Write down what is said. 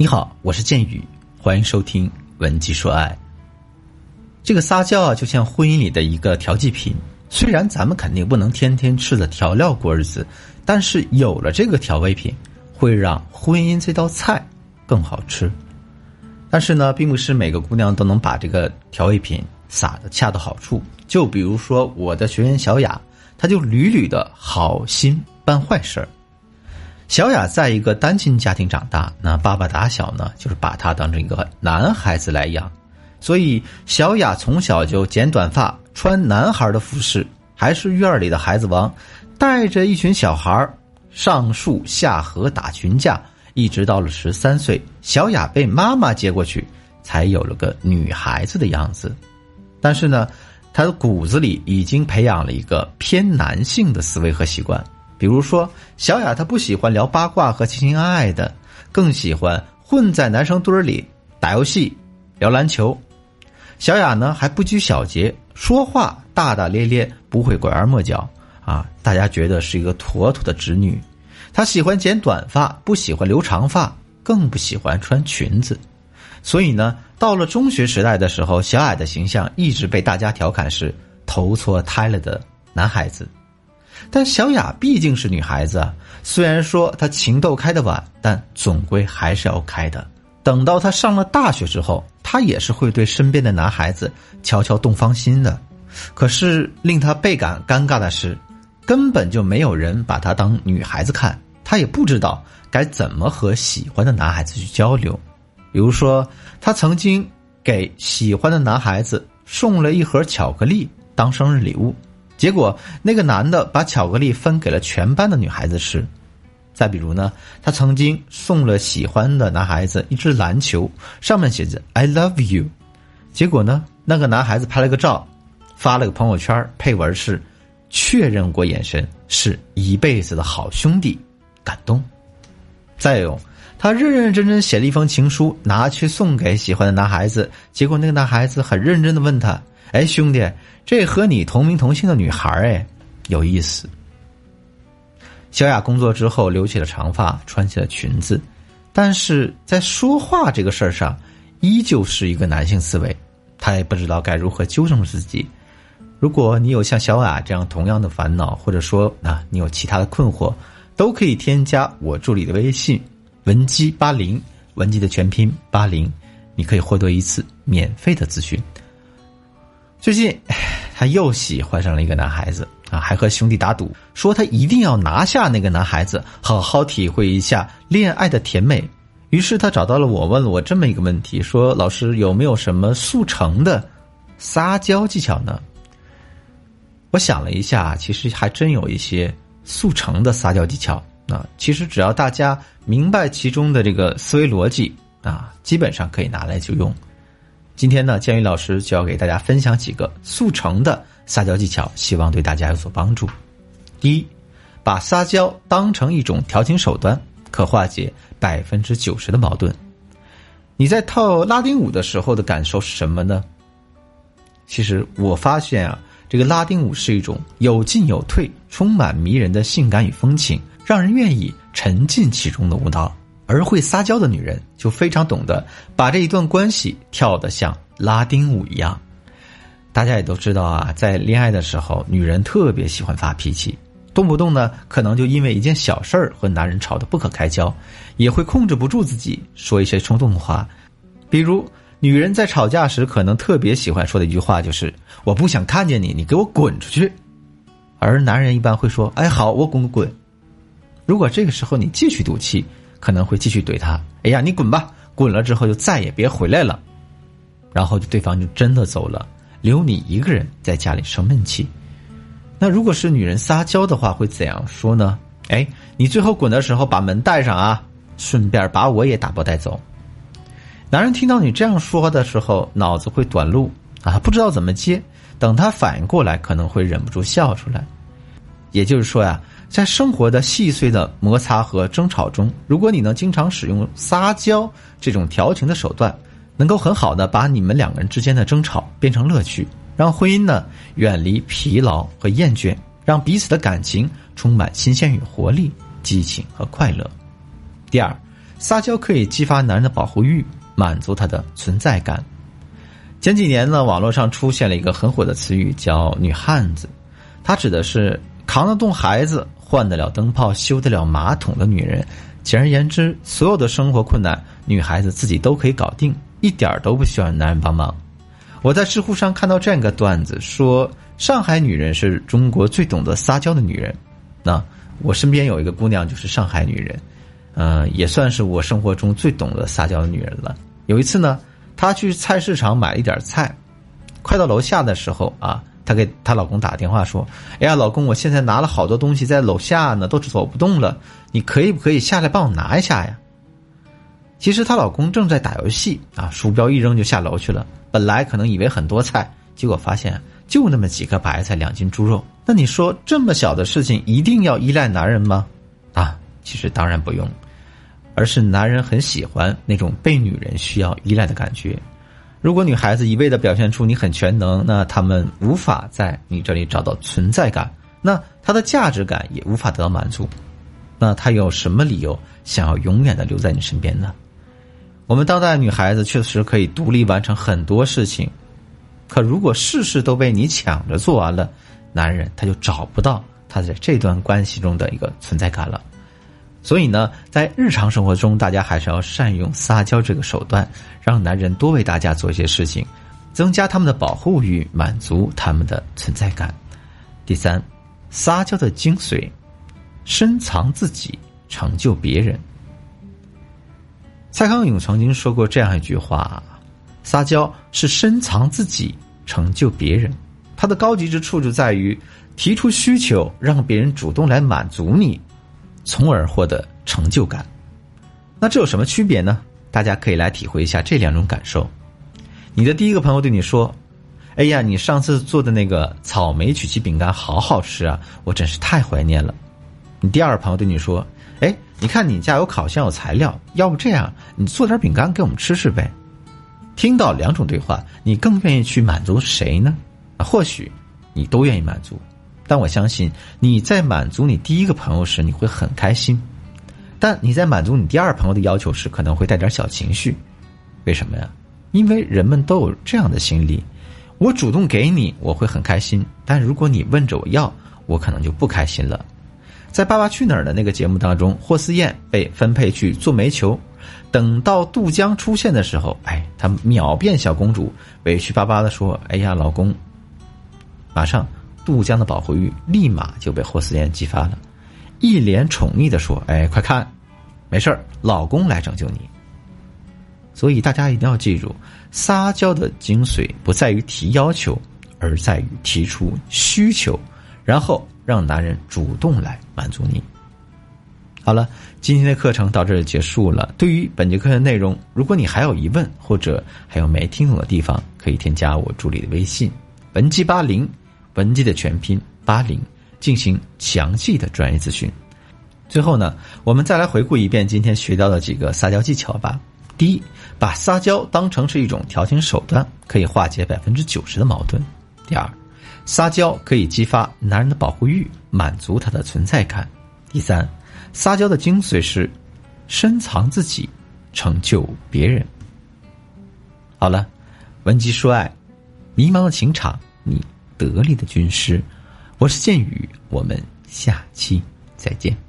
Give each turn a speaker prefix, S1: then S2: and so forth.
S1: 你好，我是剑宇，欢迎收听《文姬说爱》。这个撒娇啊，就像婚姻里的一个调剂品。虽然咱们肯定不能天天吃着调料过日子，但是有了这个调味品，会让婚姻这道菜更好吃。但是呢，并不是每个姑娘都能把这个调味品撒的恰到好处。就比如说我的学员小雅，她就屡屡的好心办坏事儿。小雅在一个单亲家庭长大，那爸爸打小呢，就是把她当成一个男孩子来养，所以小雅从小就剪短发，穿男孩的服饰，还是院里的孩子王，带着一群小孩上树下河打群架，一直到了十三岁，小雅被妈妈接过去，才有了个女孩子的样子。但是呢，她的骨子里已经培养了一个偏男性的思维和习惯。比如说，小雅她不喜欢聊八卦和情情爱爱的，更喜欢混在男生堆里打游戏、聊篮球。小雅呢还不拘小节，说话大大咧咧，不会拐弯抹角啊，大家觉得是一个妥妥的直女。她喜欢剪短发，不喜欢留长发，更不喜欢穿裙子。所以呢，到了中学时代的时候，小雅的形象一直被大家调侃是投错胎了的男孩子。但小雅毕竟是女孩子，虽然说她情窦开的晚，但总归还是要开的。等到她上了大学之后，她也是会对身边的男孩子悄悄动芳心的。可是令她倍感尴尬的是，根本就没有人把她当女孩子看，她也不知道该怎么和喜欢的男孩子去交流。比如说，她曾经给喜欢的男孩子送了一盒巧克力当生日礼物。结果，那个男的把巧克力分给了全班的女孩子吃。再比如呢，他曾经送了喜欢的男孩子一只篮球，上面写着 “I love you”。结果呢，那个男孩子拍了个照，发了个朋友圈，配文是“确认过眼神，是一辈子的好兄弟”，感动。再有，他认认真真写了一封情书，拿去送给喜欢的男孩子。结果那个男孩子很认真的问他。哎，兄弟，这和你同名同姓的女孩哎，有意思。小雅工作之后留起了长发，穿起了裙子，但是在说话这个事儿上，依旧是一个男性思维。她也不知道该如何纠正自己。如果你有像小雅这样同样的烦恼，或者说啊，你有其他的困惑，都可以添加我助理的微信文姬八零，文姬的全拼八零，你可以获得一次免费的咨询。最近，他又喜欢上了一个男孩子啊，还和兄弟打赌，说他一定要拿下那个男孩子，好好体会一下恋爱的甜美。于是他找到了我，问了我这么一个问题：说老师有没有什么速成的撒娇技巧呢？我想了一下，其实还真有一些速成的撒娇技巧啊。其实只要大家明白其中的这个思维逻辑啊，基本上可以拿来就用。今天呢，建宇老师就要给大家分享几个速成的撒娇技巧，希望对大家有所帮助。第一，把撒娇当成一种调情手段，可化解百分之九十的矛盾。你在跳拉丁舞的时候的感受是什么呢？其实我发现啊，这个拉丁舞是一种有进有退、充满迷人的性感与风情，让人愿意沉浸其中的舞蹈。而会撒娇的女人就非常懂得把这一段关系跳得像拉丁舞一样。大家也都知道啊，在恋爱的时候，女人特别喜欢发脾气，动不动呢可能就因为一件小事儿和男人吵得不可开交，也会控制不住自己说一些冲动的话。比如，女人在吵架时可能特别喜欢说的一句话就是“我不想看见你，你给我滚出去”，而男人一般会说“哎，好，我滚滚滚”。如果这个时候你继续赌气。可能会继续怼他，哎呀，你滚吧！滚了之后就再也别回来了，然后对方就真的走了，留你一个人在家里生闷气。那如果是女人撒娇的话，会怎样说呢？哎，你最后滚的时候把门带上啊，顺便把我也打包带走。男人听到你这样说的时候，脑子会短路啊，不知道怎么接。等他反应过来，可能会忍不住笑出来。也就是说呀。在生活的细碎的摩擦和争吵中，如果你能经常使用撒娇这种调情的手段，能够很好的把你们两个人之间的争吵变成乐趣，让婚姻呢远离疲劳和厌倦，让彼此的感情充满新鲜与活力、激情和快乐。第二，撒娇可以激发男人的保护欲，满足他的存在感。前几年呢，网络上出现了一个很火的词语，叫“女汉子”，它指的是扛得动孩子、换得了灯泡、修得了马桶的女人。简而言之，所有的生活困难，女孩子自己都可以搞定，一点儿都不需要男人帮忙。我在知乎上看到这样一个段子，说上海女人是中国最懂得撒娇的女人。那我身边有一个姑娘就是上海女人，嗯，也算是我生活中最懂得撒娇的女人了。有一次呢。她去菜市场买了一点菜，快到楼下的时候啊，她给她老公打电话说：“哎呀，老公，我现在拿了好多东西在楼下呢，都走不动了，你可以不可以下来帮我拿一下呀？”其实她老公正在打游戏啊，鼠标一扔就下楼去了。本来可能以为很多菜，结果发现就那么几个白菜，两斤猪肉。那你说这么小的事情一定要依赖男人吗？啊，其实当然不用。而是男人很喜欢那种被女人需要依赖的感觉。如果女孩子一味的表现出你很全能，那他们无法在你这里找到存在感，那她的价值感也无法得到满足。那她有什么理由想要永远的留在你身边呢？我们当代女孩子确实可以独立完成很多事情，可如果事事都被你抢着做完了，男人他就找不到他在这段关系中的一个存在感了。所以呢，在日常生活中，大家还是要善用撒娇这个手段，让男人多为大家做一些事情，增加他们的保护欲，满足他们的存在感。第三，撒娇的精髓，深藏自己，成就别人。蔡康永曾经说过这样一句话：“撒娇是深藏自己，成就别人。它的高级之处就在于提出需求，让别人主动来满足你。”从而获得成就感，那这有什么区别呢？大家可以来体会一下这两种感受。你的第一个朋友对你说：“哎呀，你上次做的那个草莓曲奇饼干好好吃啊，我真是太怀念了。”你第二个朋友对你说：“哎，你看你家有烤箱有材料，要不这样，你做点饼干给我们吃吃呗？”听到两种对话，你更愿意去满足谁呢？啊，或许你都愿意满足。但我相信你在满足你第一个朋友时，你会很开心；但你在满足你第二朋友的要求时，可能会带点小情绪。为什么呀？因为人们都有这样的心理：我主动给你，我会很开心；但如果你问着我要，我可能就不开心了。在《爸爸去哪儿》的那个节目当中，霍思燕被分配去做煤球，等到杜江出现的时候，哎，她秒变小公主，委屈巴巴的说：“哎呀，老公，马上。”杜江的保护欲立马就被霍思燕激发了，一脸宠溺的说：“哎，快看，没事老公来拯救你。”所以大家一定要记住，撒娇的精髓不在于提要求，而在于提出需求，然后让男人主动来满足你。好了，今天的课程到这里结束了。对于本节课的内容，如果你还有疑问或者还有没听懂的地方，可以添加我助理的微信文姬八零。文姬的全拼八零进行详细的专业咨询。最后呢，我们再来回顾一遍今天学到的几个撒娇技巧吧。第一，把撒娇当成是一种调情手段，可以化解百分之九十的矛盾。第二，撒娇可以激发男人的保护欲，满足他的存在感。第三，撒娇的精髓是深藏自己，成就别人。好了，文姬说爱，迷茫的情场你。得力的军师，我是剑宇，我们下期再见。